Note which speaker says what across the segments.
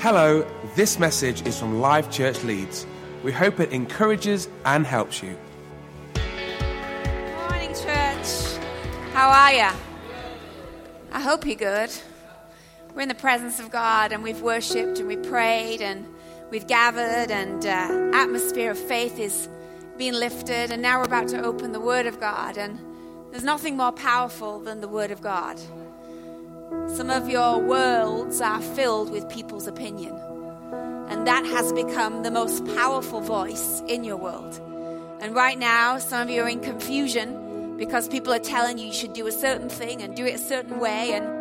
Speaker 1: Hello, this message is from Live Church Leeds. We hope it encourages and helps you.
Speaker 2: Morning, church. How are you? I hope you're good. We're in the presence of God and we've worshipped and we've prayed and we've gathered and uh, atmosphere of faith is being lifted and now we're about to open the Word of God and there's nothing more powerful than the Word of God. Some of your worlds are filled with people's opinion and that has become the most powerful voice in your world. And right now, some of you are in confusion because people are telling you you should do a certain thing and do it a certain way and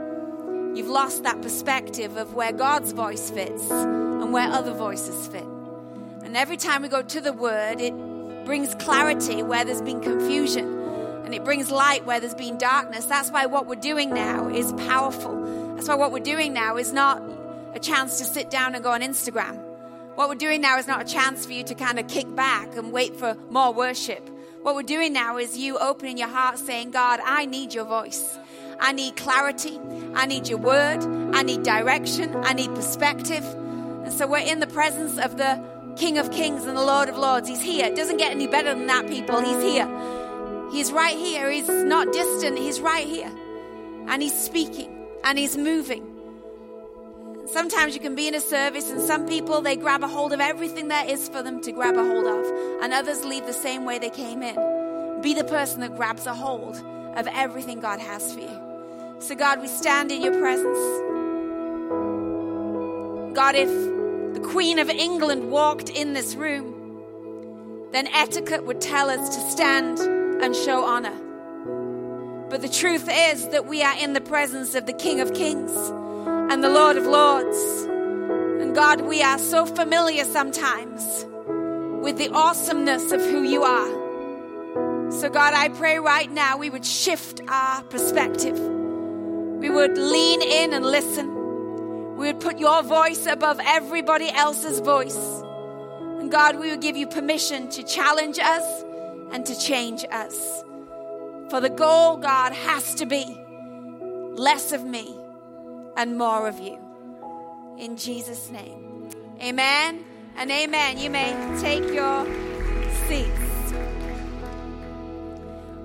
Speaker 2: You've lost that perspective of where God's voice fits and where other voices fit. And every time we go to the Word, it brings clarity where there's been confusion and it brings light where there's been darkness. That's why what we're doing now is powerful. That's why what we're doing now is not a chance to sit down and go on Instagram. What we're doing now is not a chance for you to kind of kick back and wait for more worship. What we're doing now is you opening your heart saying, God, I need your voice. I need clarity. I need your word. I need direction. I need perspective. And so we're in the presence of the King of Kings and the Lord of Lords. He's here. It doesn't get any better than that, people. He's here. He's right here. He's not distant. He's right here. And he's speaking and he's moving. Sometimes you can be in a service and some people they grab a hold of everything there is for them to grab a hold of and others leave the same way they came in. Be the person that grabs a hold of everything God has for you. So, God, we stand in your presence. God, if the Queen of England walked in this room, then etiquette would tell us to stand and show honor. But the truth is that we are in the presence of the King of Kings and the Lord of Lords. And God, we are so familiar sometimes with the awesomeness of who you are. So, God, I pray right now we would shift our perspective we would lean in and listen. We would put your voice above everybody else's voice. And God, we would give you permission to challenge us and to change us. For the goal, God, has to be less of me and more of you. In Jesus' name. Amen and amen. You may take your seats.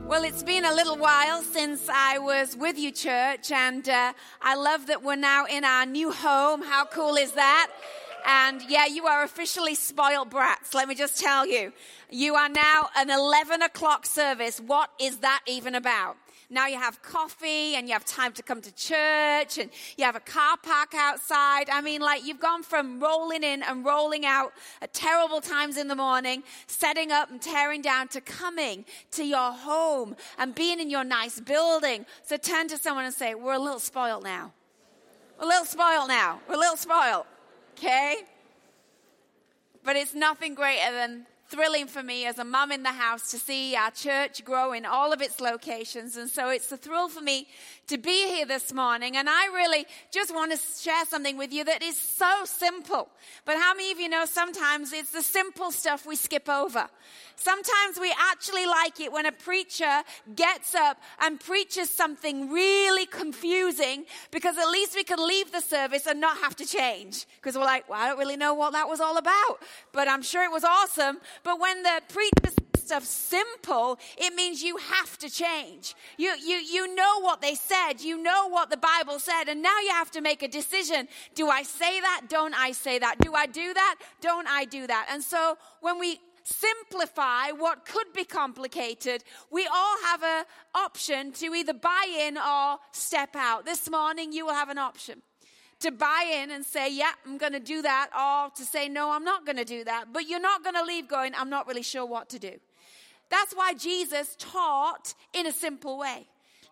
Speaker 2: Well, it's been a little while since I was with you, church, and uh, I love that we're now in our new home. How cool is that? And yeah, you are officially spoiled brats. Let me just tell you. You are now an 11 o'clock service. What is that even about? Now you have coffee and you have time to come to church and you have a car park outside. I mean, like you've gone from rolling in and rolling out at terrible times in the morning, setting up and tearing down to coming to your home and being in your nice building. So turn to someone and say, we're a little spoiled now. We're a little spoiled now. We're a little spoiled. Okay? But it's nothing greater than thrilling for me as a mum in the house to see our church grow in all of its locations. And so it's a thrill for me to be here this morning. And I really just want to share something with you that is so simple. But how many of you know sometimes it's the simple stuff we skip over? Sometimes we actually like it when a preacher gets up and preaches something really confusing because at least we can leave the service and not have to change. Because we're like, well, I don't really know what that was all about, but I'm sure it was awesome. But when the preacher stuff simple, it means you have to change. You, you, you know what they said, you know what the Bible said, and now you have to make a decision. Do I say that? Don't I say that? Do I do that? Don't I do that? And so when we simplify what could be complicated, we all have an option to either buy in or step out. This morning, you will have an option to buy in and say, Yeah, I'm going to do that, or to say, No, I'm not going to do that. But you're not going to leave going, I'm not really sure what to do. That's why Jesus taught in a simple way.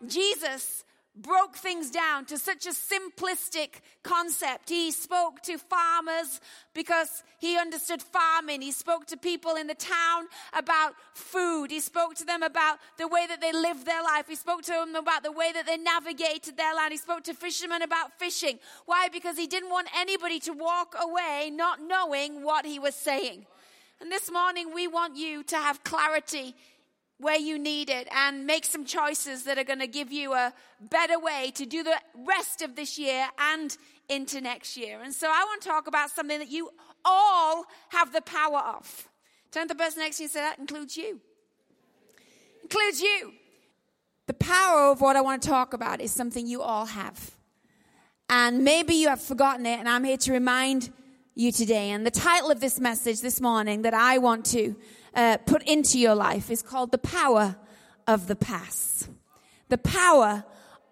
Speaker 2: Jesus broke things down to such a simplistic concept. He spoke to farmers because he understood farming. He spoke to people in the town about food. He spoke to them about the way that they lived their life. He spoke to them about the way that they navigated their land. He spoke to fishermen about fishing. Why? Because he didn't want anybody to walk away not knowing what he was saying. And this morning, we want you to have clarity where you need it and make some choices that are going to give you a better way to do the rest of this year and into next year. And so I want to talk about something that you all have the power of. Turn to the person next to you and say, That includes you. Includes you. The power of what I want to talk about is something you all have. And maybe you have forgotten it, and I'm here to remind you today. And the title of this message this morning that I want to uh, put into your life is called The Power of the Past. The Power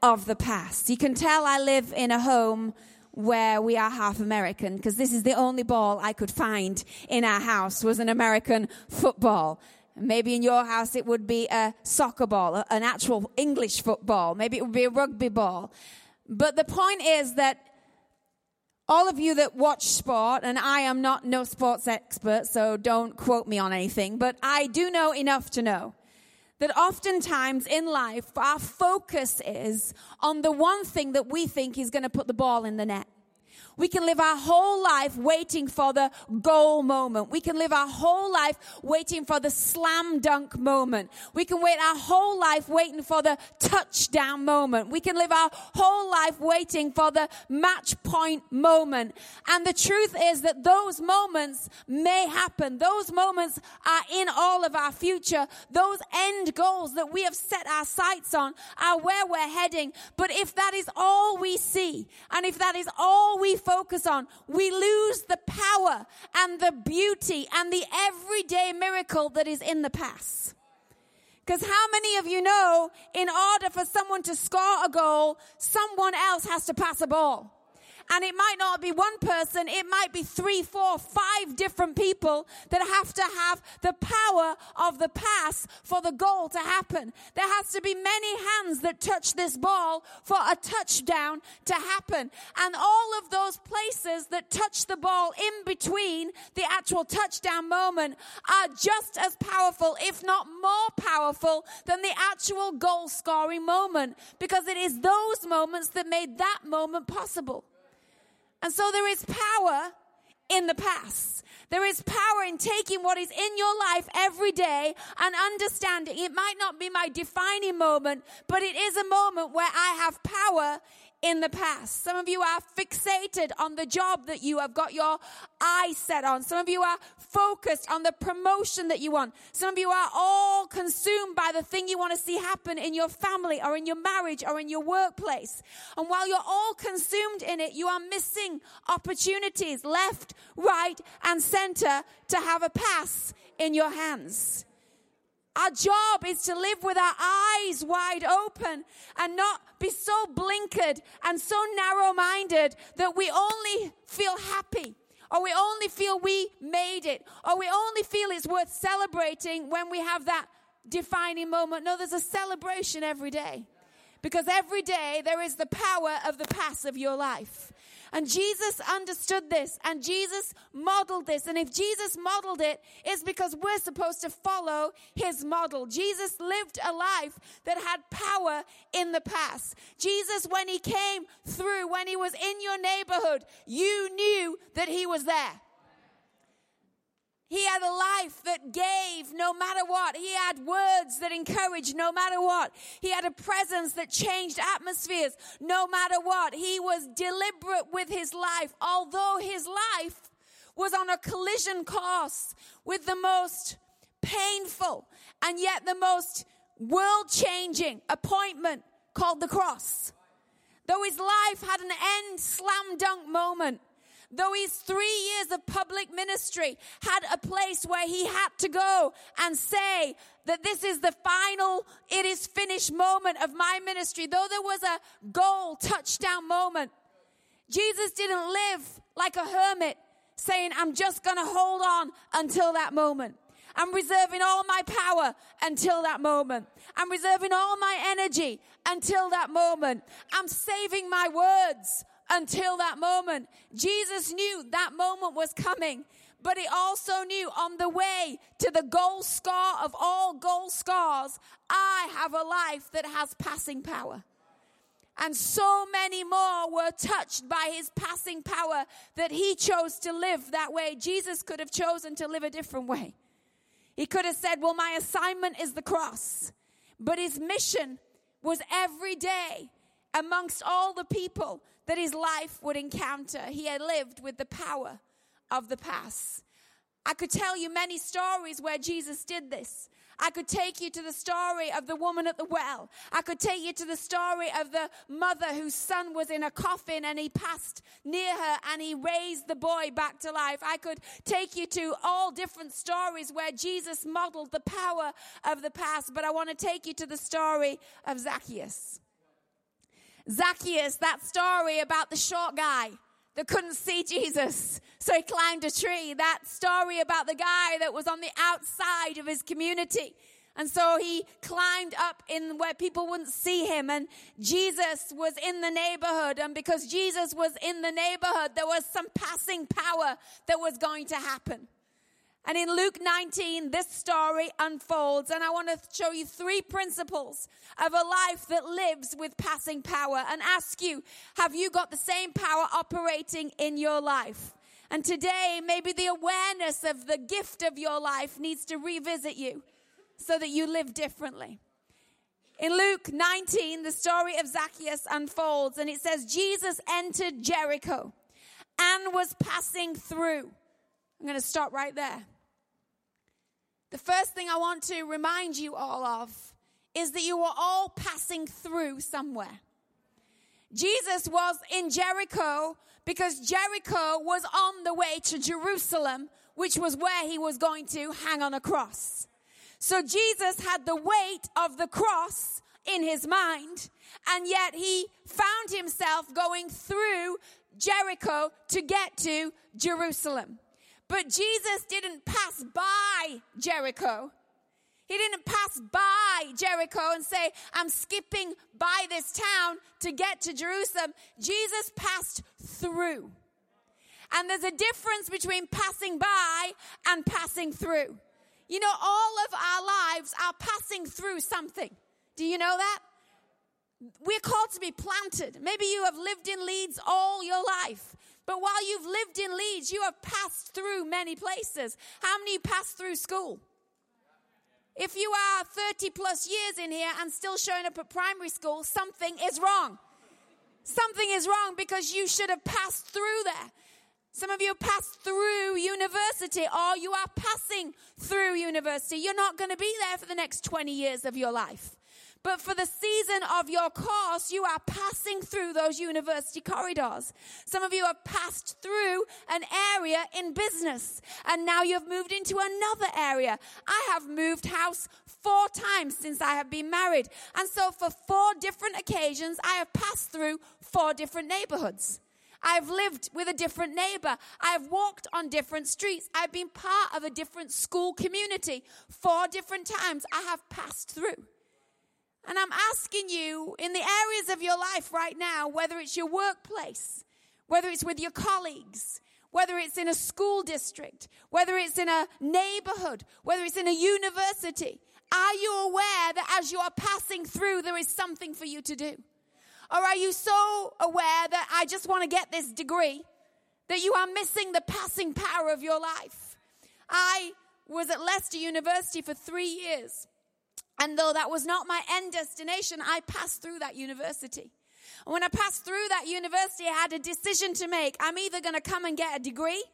Speaker 2: of the Past. You can tell I live in a home where we are half American because this is the only ball I could find in our house was an American football. Maybe in your house it would be a soccer ball, an actual English football. Maybe it would be a rugby ball. But the point is that all of you that watch sport, and I am not no sports expert, so don't quote me on anything, but I do know enough to know that oftentimes in life, our focus is on the one thing that we think is going to put the ball in the net. We can live our whole life waiting for the goal moment. We can live our whole life waiting for the slam dunk moment. We can wait our whole life waiting for the touchdown moment. We can live our whole life waiting for the match point moment. And the truth is that those moments may happen. Those moments are in all of our future. Those end goals that we have set our sights on are where we're heading. But if that is all we see, and if that is all we focus on, we lose the power and the beauty and the everyday miracle that is in the past. Because how many of you know in order for someone to score a goal, someone else has to pass a ball? And it might not be one person, it might be three, four, five different people that have to have the power of the pass for the goal to happen. There has to be many hands that touch this ball for a touchdown to happen. And all of those places that touch the ball in between the actual touchdown moment are just as powerful, if not more powerful, than the actual goal scoring moment because it is those moments that made that moment possible. And so there is power in the past. There is power in taking what is in your life every day and understanding it might not be my defining moment, but it is a moment where I have power in the past. Some of you are fixated on the job that you have got your eyes set on. Some of you are focused on the promotion that you want. Some of you are all consumed by the thing you want to see happen in your family or in your marriage or in your workplace. And while you're all consumed in it, you are missing opportunities left, right, and center to have a pass in your hands. Our job is to live with our eyes wide open and not be so blinkered and so narrow minded that we only feel happy or we only feel we made it or we only feel it's worth celebrating when we have that defining moment. No, there's a celebration every day because every day there is the power of the pass of your life. And Jesus understood this and Jesus modeled this. And if Jesus modeled it, it's because we're supposed to follow his model. Jesus lived a life that had power in the past. Jesus, when he came through, when he was in your neighborhood, you knew that he was there. He had a life that gave no matter what. He had words that encouraged no matter what. He had a presence that changed atmospheres no matter what. He was deliberate with his life, although his life was on a collision course with the most painful and yet the most world changing appointment called the cross. Though his life had an end slam dunk moment, though his three years of public ministry had a place where he had to go and say that this is the final, it is finished moment of my ministry, though there was a goal touchdown moment, Jesus didn't live like a hermit saying, I'm just going to hold on until that moment. I'm reserving all my power until that moment. I'm reserving all my energy until that moment. I'm saving my words until that moment. Jesus knew that moment was coming, but he also knew on the way to the gold scar of all gold scars, I have a life that has passing power. And so many more were touched by his passing power that he chose to live that way. Jesus could have chosen to live a different way. He could have said, Well, my assignment is the cross. But his mission was every day amongst all the people that his life would encounter. He had lived with the power of the past. I could tell you many stories where Jesus did this. I could take you to the story of the woman at the well. I could take you to the story of the mother whose son was in a coffin and he passed near her and he raised the boy back to life. I could take you to all different stories where Jesus modeled the power of the past, but I want to take you to the story of Zacchaeus. Zacchaeus, that story about the short guy that couldn't see Jesus. So he climbed a tree. That story about the guy that was on the outside of his community. And so he climbed up in where people wouldn't see him and Jesus was in the neighborhood. And because Jesus was in the neighborhood, there was some passing power that was going to happen. And in Luke 19, this story unfolds, and I want to show you three principles of a life that lives with passing power and ask you, have you got the same power operating in your life? And today, maybe the awareness of the gift of your life needs to revisit you so that you live differently. In Luke 19, the story of Zacchaeus unfolds, and it says, Jesus entered Jericho and was passing through. I'm going to stop right there. The first thing I want to remind you all of is that you are all passing through somewhere. Jesus was in Jericho because Jericho was on the way to Jerusalem, which was where he was going to hang on a cross. So Jesus had the weight of the cross in his mind, and yet he found himself going through Jericho to get to Jerusalem. But Jesus didn't pass by Jericho. He didn't pass by Jericho and say, I'm skipping by this town to get to Jerusalem. Jesus passed through. And there's a difference between passing by and passing through. You know, all of our lives are passing through something. Do you know that? We're called to be planted. Maybe you have lived in Leeds all your life. But while you've lived in Leeds, you have passed through many places. How many passed through school? If you are 30 plus years in here and still showing up at primary school, something is wrong. Something is wrong because you should have passed through there. Some of you passed through university or you are passing through university. You're not going to be there for the next 20 years of your life. But for the season of your course, you are passing through those university corridors. Some of you have passed through an area in business and now you've moved into another area. I have moved house four times since I have been married. And so for four different occasions, I have passed through four different neighborhoods. I've lived with a different neighbor. I've walked on different streets. I've been part of a different school community. Four different times I have passed through. And I'm asking you in the areas of your life right now, whether it's your workplace, whether it's with your colleagues, whether it's in a school district, whether it's in a neighborhood, whether it's in a university, are you aware that as you are passing through, there is something for you to do? Or are you so aware that I just want to get this degree that you are missing the passing power of your life? I was at Leicester University for three years. And though that was not my end destination, I passed through that university. And when I passed through that university, I had a decision to make. I'm either going to come and get a degree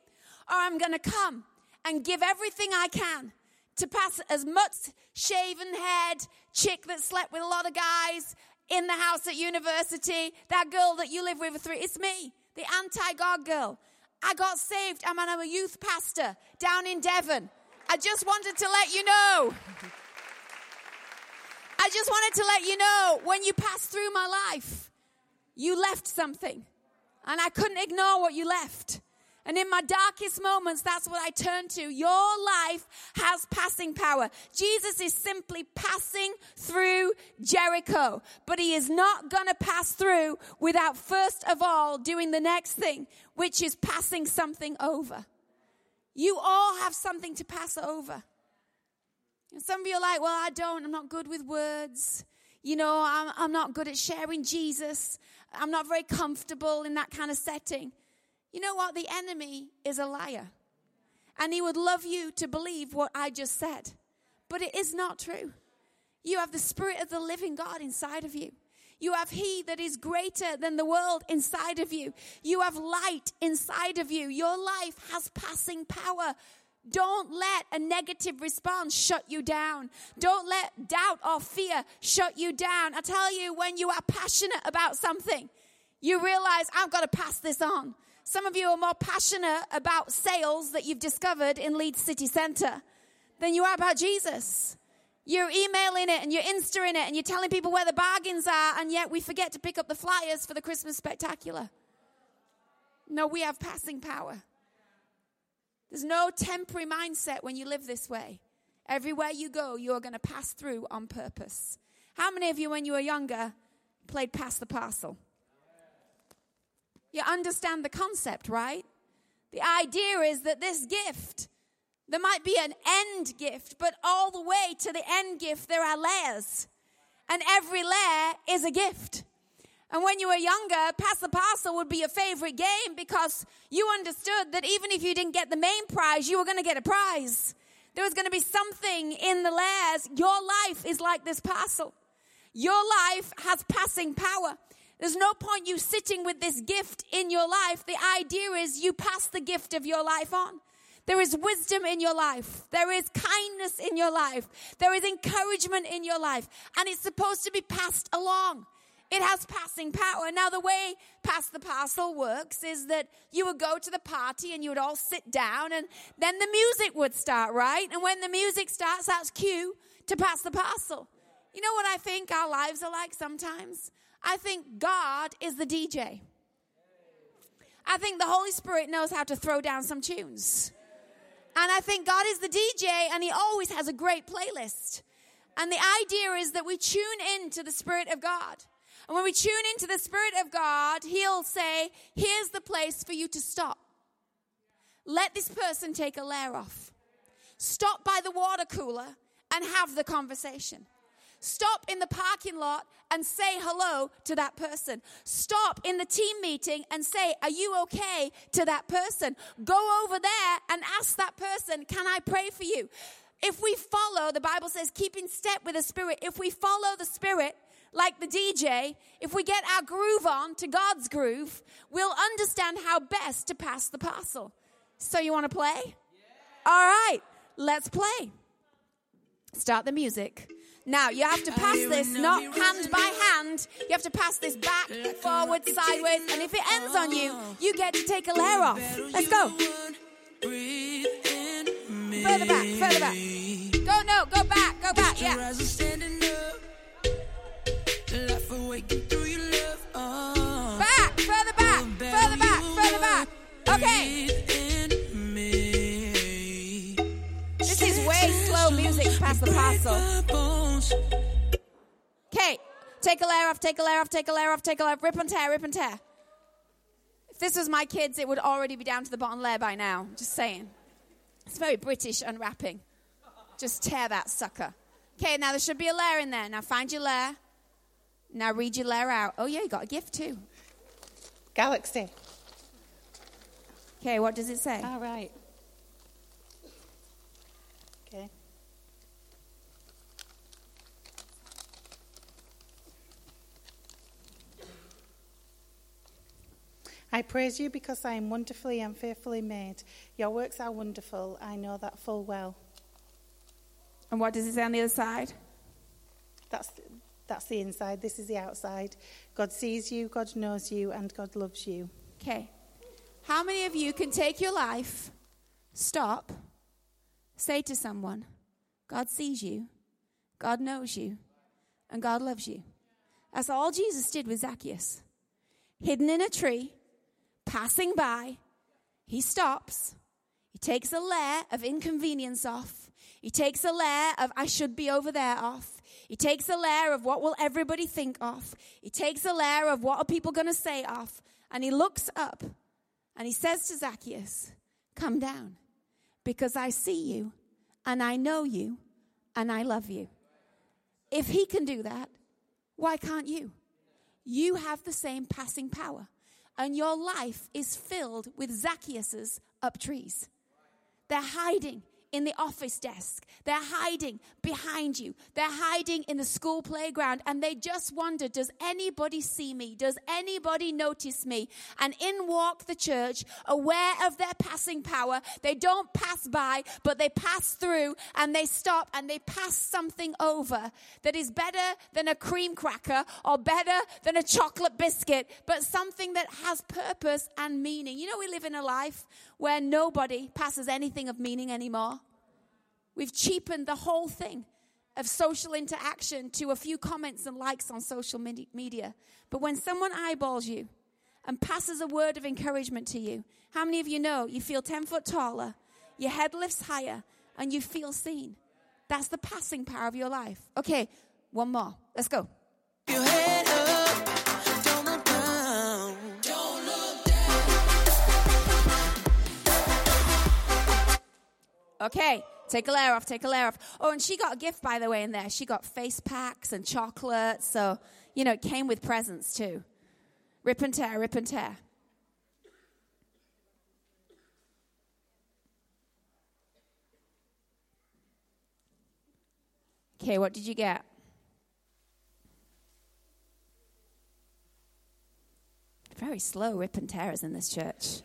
Speaker 2: or I'm going to come and give everything I can to pass as much shaven head chick that slept with a lot of guys in the house at university, that girl that you live with for three. It's me, the anti-God girl. I got saved. I'm, I'm a youth pastor down in Devon. I just wanted to let you know. I just wanted to let you know when you passed through my life, you left something. And I couldn't ignore what you left. And in my darkest moments, that's what I turn to. Your life has passing power. Jesus is simply passing through Jericho, but he is not going to pass through without first of all doing the next thing, which is passing something over. You all have something to pass over. And some of you are like, well, I don't. I'm not good with words. You know, I'm, I'm not good at sharing Jesus. I'm not very comfortable in that kind of setting. You know what? The enemy is a liar. And he would love you to believe what I just said. But it is not true. You have the Spirit of the living God inside of you. You have He that is greater than the world inside of you. You have light inside of you. Your life has passing power. Don't let a negative response shut you down. Don't let doubt or fear shut you down. I tell you, when you are passionate about something, you realize, I've got to pass this on. Some of you are more passionate about sales that you've discovered in Leeds City Centre than you are about Jesus. You're emailing it and you're instaing it and you're telling people where the bargains are, and yet we forget to pick up the flyers for the Christmas spectacular. No, we have passing power. There's no temporary mindset when you live this way. Everywhere you go, you're going to pass through on purpose. How many of you, when you were younger, played pass the parcel? You understand the concept, right? The idea is that this gift, there might be an end gift, but all the way to the end gift, there are layers. And every layer is a gift. And when you were younger, Pass the Parcel would be your favorite game because you understood that even if you didn't get the main prize, you were going to get a prize. There was going to be something in the layers. Your life is like this parcel. Your life has passing power. There's no point you sitting with this gift in your life. The idea is you pass the gift of your life on. There is wisdom in your life. There is kindness in your life. There is encouragement in your life. And it's supposed to be passed along. It has passing power. Now, the way Pass the Parcel works is that you would go to the party and you would all sit down and then the music would start, right? And when the music starts, that's cue to pass the parcel. You know what I think our lives are like sometimes? I think God is the DJ. I think the Holy Spirit knows how to throw down some tunes. And I think God is the DJ and He always has a great playlist. And the idea is that we tune in to the Spirit of God. And when we tune into the Spirit of God, He'll say, Here's the place for you to stop. Let this person take a layer off. Stop by the water cooler and have the conversation. Stop in the parking lot and say hello to that person. Stop in the team meeting and say, Are you okay to that person? Go over there and ask that person, Can I pray for you? If we follow, the Bible says, keep in step with the Spirit. If we follow the Spirit, like the DJ, if we get our groove on to God's groove, we'll understand how best to pass the parcel. So, you want to play? Yeah. All right, let's play. Start the music. Now, you have to pass this not hand by hand. You have to pass this back, forward, sideways, and if it ends on you, you get to take a layer off. Let's go. Further back, further back. Go, no, go back, go back, yeah. Back, further back, further back, further back. Okay. This is way slow music pass the parcel. Okay, take a layer off, take a layer off, take a layer off, take a layer off, rip and tear, rip and tear. If this was my kids, it would already be down to the bottom layer by now. Just saying. It's very British unwrapping. Just tear that sucker. Okay, now there should be a layer in there. Now find your layer. Now read your layer out. Oh, yeah, you got a gift too.
Speaker 3: Galaxy.
Speaker 2: Okay, what does it say?
Speaker 3: All right. Okay. I praise you because I am wonderfully and fearfully made. Your works are wonderful. I know that full well.
Speaker 2: And what does it say on the other side?
Speaker 3: That's, that's the inside. This is the outside. God sees you, God knows you, and God loves you.
Speaker 2: Okay. How many of you can take your life, stop, say to someone, God sees you, God knows you, and God loves you? That's all Jesus did with Zacchaeus. Hidden in a tree, passing by, he stops. He takes a layer of inconvenience off. He takes a layer of I should be over there off. He takes a layer of what will everybody think off. He takes a layer of what are people going to say off. And he looks up and he says to Zacchaeus, Come down because I see you and I know you and I love you. If he can do that, why can't you? You have the same passing power and your life is filled with Zacchaeus's up trees. They're hiding in the office desk. They're hiding behind you. They're hiding in the school playground and they just wonder, does anybody see me? Does anybody notice me? And in walk the church, aware of their passing power. They don't pass by, but they pass through and they stop and they pass something over that is better than a cream cracker or better than a chocolate biscuit, but something that has purpose and meaning. You know, we live in a life where nobody passes anything of meaning anymore. We've cheapened the whole thing of social interaction to a few comments and likes on social media. But when someone eyeballs you and passes a word of encouragement to you, how many of you know you feel 10 foot taller, your head lifts higher, and you feel seen? That's the passing power of your life. Okay, one more. Let's go. Okay, take a layer off, take a layer off. Oh, and she got a gift, by the way, in there. She got face packs and chocolates. So, you know, it came with presents too. Rip and tear, rip and tear. Okay, what did you get? Very slow rip and tears in this church.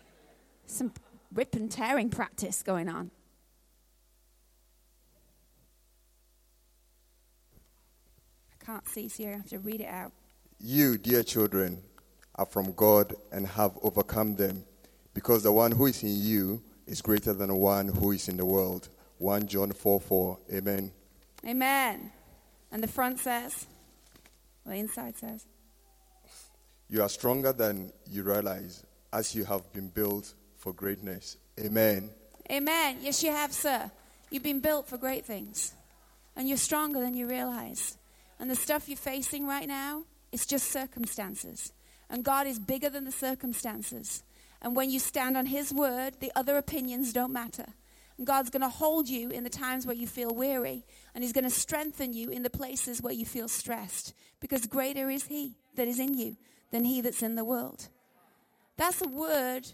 Speaker 2: Some rip and tearing practice going on. Can't see, so you have to read it out.
Speaker 4: You, dear children, are from God and have overcome them, because the one who is in you is greater than the one who is in the world. 1 John 4 4. Amen.
Speaker 2: Amen. And the front says, well, the inside says,
Speaker 4: You are stronger than you realize, as you have been built for greatness. Amen.
Speaker 2: Amen. Yes, you have, sir. You've been built for great things. And you're stronger than you realize. And the stuff you're facing right now, it's just circumstances. And God is bigger than the circumstances. And when you stand on His word, the other opinions don't matter. And God's going to hold you in the times where you feel weary. And He's going to strengthen you in the places where you feel stressed. Because greater is He that is in you than He that's in the world. That's a word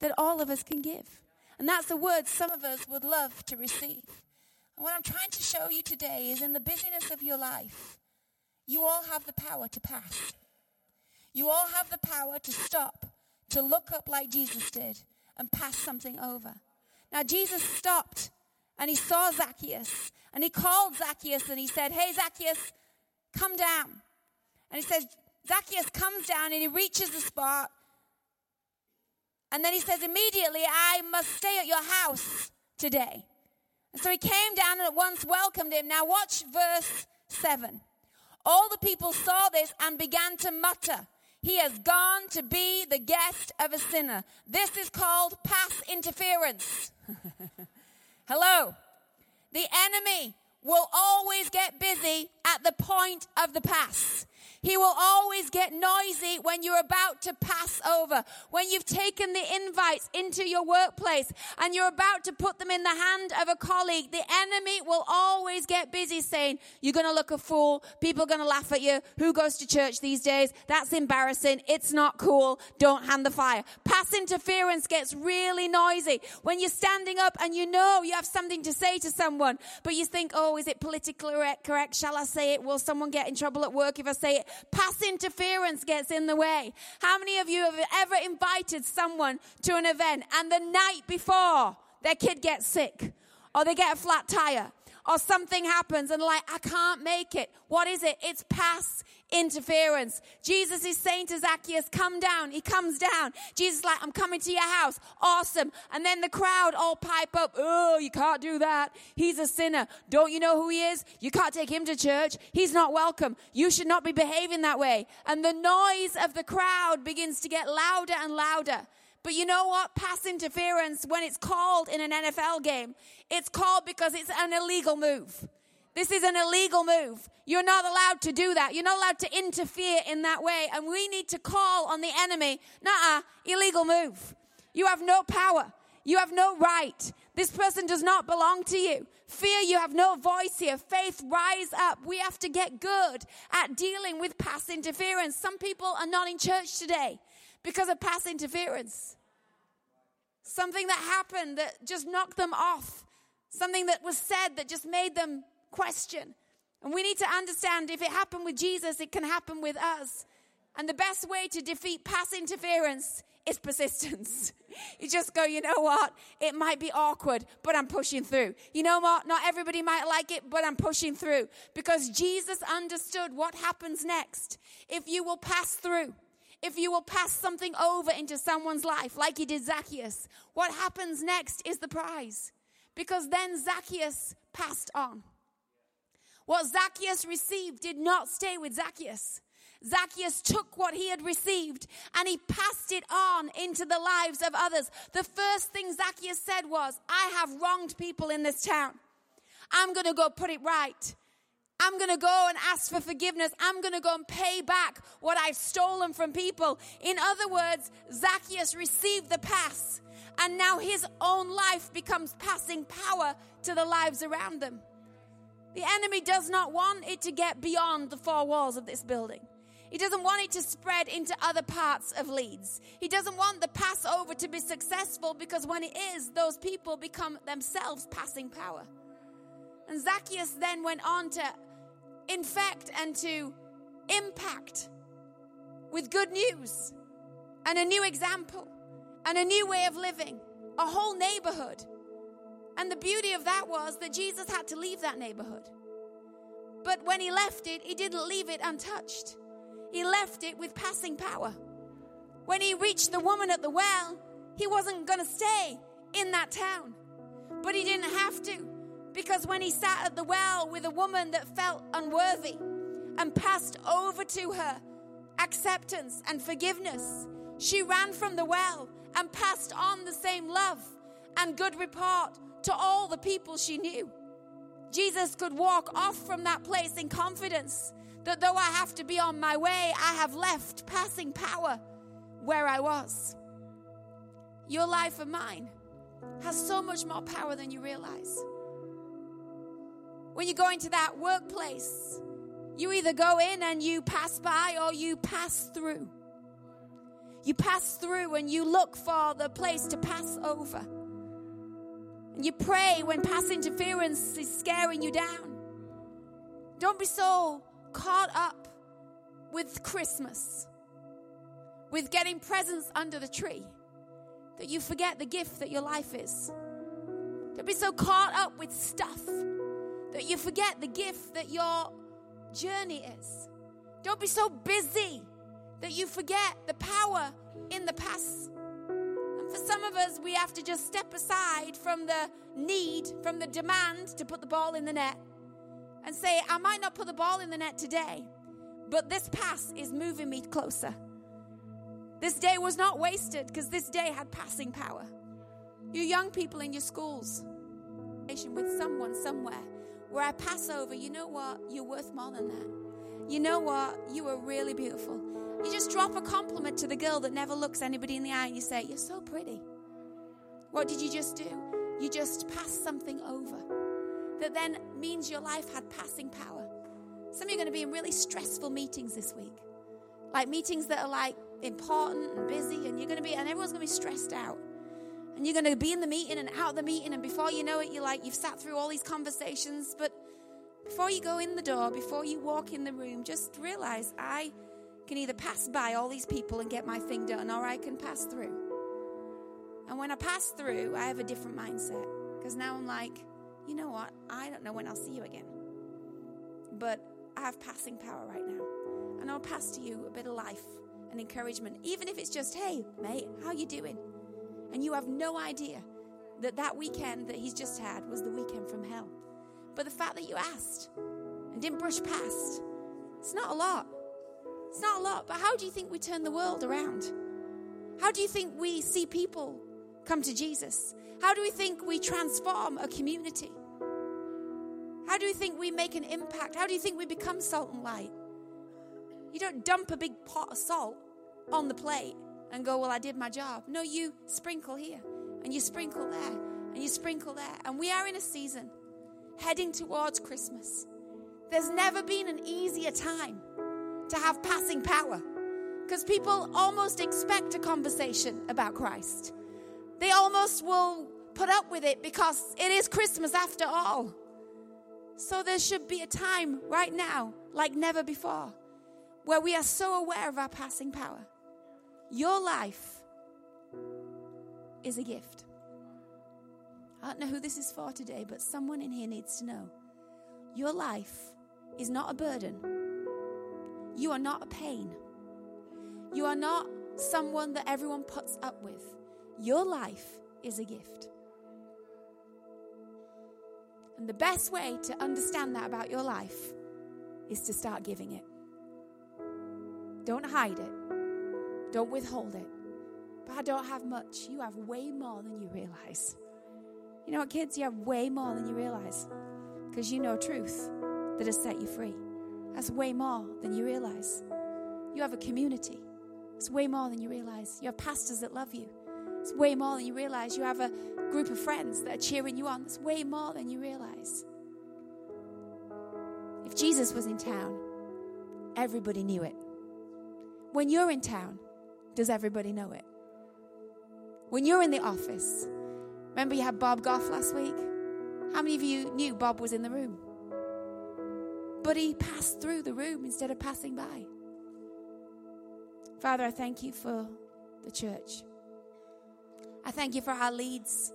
Speaker 2: that all of us can give. And that's a word some of us would love to receive. What I'm trying to show you today is in the busyness of your life, you all have the power to pass. You all have the power to stop, to look up like Jesus did and pass something over. Now, Jesus stopped and he saw Zacchaeus and he called Zacchaeus and he said, Hey, Zacchaeus, come down. And he says, Zacchaeus comes down and he reaches the spot. And then he says, Immediately, I must stay at your house today. And so he came down and at once welcomed him. Now watch verse 7. All the people saw this and began to mutter, He has gone to be the guest of a sinner. This is called pass interference. Hello. The enemy will always get busy at the point of the pass. He will always get noisy when you're about to pass over. When you've taken the invites into your workplace and you're about to put them in the hand of a colleague, the enemy will always get busy saying, you're going to look a fool. People are going to laugh at you. Who goes to church these days? That's embarrassing. It's not cool. Don't hand the fire. Pass interference gets really noisy. When you're standing up and you know you have something to say to someone, but you think, oh, is it politically correct? Shall I say it? Will someone get in trouble at work if I say it? Pass interference gets in the way. How many of you have ever invited someone to an event and the night before their kid gets sick or they get a flat tire or something happens and like, I can't make it. What is it? It's pass interference. Jesus is saying to Zacchaeus, come down. He comes down. Jesus like, I'm coming to your house. Awesome. And then the crowd all pipe up. Oh, you can't do that. He's a sinner. Don't you know who he is? You can't take him to church. He's not welcome. You should not be behaving that way. And the noise of the crowd begins to get louder and louder. But you know what? Pass interference, when it's called in an NFL game, it's called because it's an illegal move. This is an illegal move. You're not allowed to do that. You're not allowed to interfere in that way. And we need to call on the enemy, nah, illegal move. You have no power. You have no right. This person does not belong to you. Fear, you have no voice here. Faith, rise up. We have to get good at dealing with pass interference. Some people are not in church today because of pass interference. something that happened that just knocked them off, something that was said that just made them question. And we need to understand if it happened with Jesus, it can happen with us. And the best way to defeat pass interference is persistence. You just go, you know what? It might be awkward, but I'm pushing through. You know what? Not everybody might like it, but I'm pushing through. Because Jesus understood what happens next. If you will pass through, if you will pass something over into someone's life, like he did Zacchaeus, what happens next is the prize. Because then Zacchaeus passed on. What Zacchaeus received did not stay with Zacchaeus. Zacchaeus took what he had received and he passed it on into the lives of others. The first thing Zacchaeus said was, I have wronged people in this town. I'm going to go put it right. I'm going to go and ask for forgiveness. I'm going to go and pay back what I've stolen from people. In other words, Zacchaeus received the pass and now his own life becomes passing power to the lives around them. The enemy does not want it to get beyond the four walls of this building. He doesn't want it to spread into other parts of Leeds. He doesn't want the Passover to be successful because when it is, those people become themselves passing power. And Zacchaeus then went on to infect and to impact with good news and a new example and a new way of living, a whole neighborhood. And the beauty of that was that Jesus had to leave that neighborhood. But when he left it, he didn't leave it untouched he left it with passing power. When he reached the woman at the well, he wasn't going to stay in that town. But he didn't have to, because when he sat at the well with a woman that felt unworthy and passed over to her acceptance and forgiveness, she ran from the well and passed on the same love and good report to all the people she knew. Jesus could walk off from that place in confidence that though I have to be on my way, I have left passing power where I was. Your life and mine has so much more power than you realize. When you go into that workplace, you either go in and you pass by or you pass through. You pass through and you look for the place to pass over. And you pray when pass interference is scaring you down. Don't be so caught up with Christmas, with getting presents under the tree, that you forget the gift that your life is. Don't be so caught up with stuff that you forget the gift that your journey is. Don't be so busy that you forget the power in the past. And for some of us, we have to just step aside from the need, from the demand to put the ball in the net and say, I might not put the ball in the net today, but this pass is moving me closer. This day was not wasted because this day had passing power. You young people in your schools, with someone somewhere where I pass over, you know what? You're worth more than that. You know what? You are really beautiful. You just drop a compliment to the girl that never looks anybody in the eye and you say, You're so pretty. What did you just do? You just passed something over that then means your life had passing power. Some of you are going to be in really stressful meetings this week. Like meetings that are like important and busy, and you're going to be, and everyone's going to be stressed out. And you're going to be in the meeting and out of the meeting, and before you know it, you're like, you've sat through all these conversations. But before you go in the door, before you walk in the room, just realize I can either pass by all these people and get my thing done, or I can pass through. And when I pass through, I have a different mindset. Because now I'm like, you know what? I don't know when I'll see you again. But I have passing power right now. And I'll pass to you a bit of life and encouragement, even if it's just, hey, mate, how you doing? And you have no idea that that weekend that he's just had was the weekend from hell. But the fact that you asked and didn't brush past, it's not a lot. It's not a lot. But how do you think we turn the world around? How do you think we see people come to Jesus? How do we think we transform a community? How do you think we make an impact? How do you think we become salt and light? You don't dump a big pot of salt on the plate and go, Well, I did my job. No, you sprinkle here and you sprinkle there and you sprinkle there. And we are in a season heading towards Christmas. There's never been an easier time to have passing power because people almost expect a conversation about Christ. They almost will put up with it because it is Christmas after all. So there should be a time right now, like never before, where we are so aware of our passing power. Your life is a gift. I don't know who this is for today, but someone in here needs to know. Your life is not a burden. You are not a pain. You are not someone that everyone puts up with. Your life is a gift. And the best way to understand that about your life is to start giving it. Don't hide it, don't withhold it. But I don't have much. You have way more than you realize. You know what, kids? You have way more than you realize because you know truth that has set you free. That's way more than you realize. You have a community. It's way more than you realize. You have pastors that love you. It's way more than you realize. You have a group of friends that are cheering you on. It's way more than you realize. If Jesus was in town, everybody knew it. When you're in town, does everybody know it? When you're in the office, remember you had Bob Goff last week? How many of you knew Bob was in the room? But he passed through the room instead of passing by. Father, I thank you for the church. I thank you for our leads,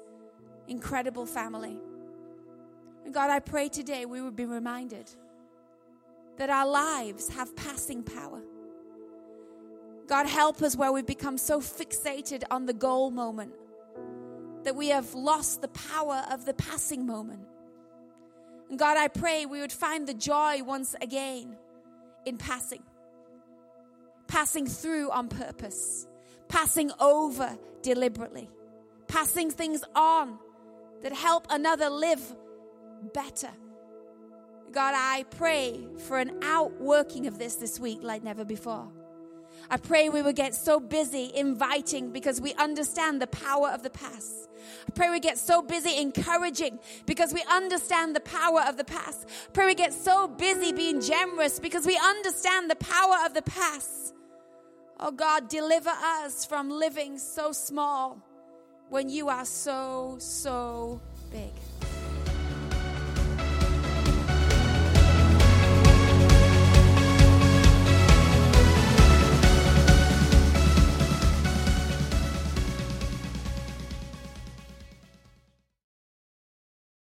Speaker 2: incredible family. And God, I pray today we would be reminded that our lives have passing power. God, help us where we've become so fixated on the goal moment that we have lost the power of the passing moment. And God, I pray we would find the joy once again in passing, passing through on purpose, passing over deliberately, passing things on that help another live better. God, I pray for an outworking of this this week like never before. I pray we would get so busy inviting because we understand the power of the past. I pray we get so busy encouraging because we understand the power of the past. I pray we get so busy being generous because we understand the power of the past. Oh God, deliver us from living so small when you are so, so big.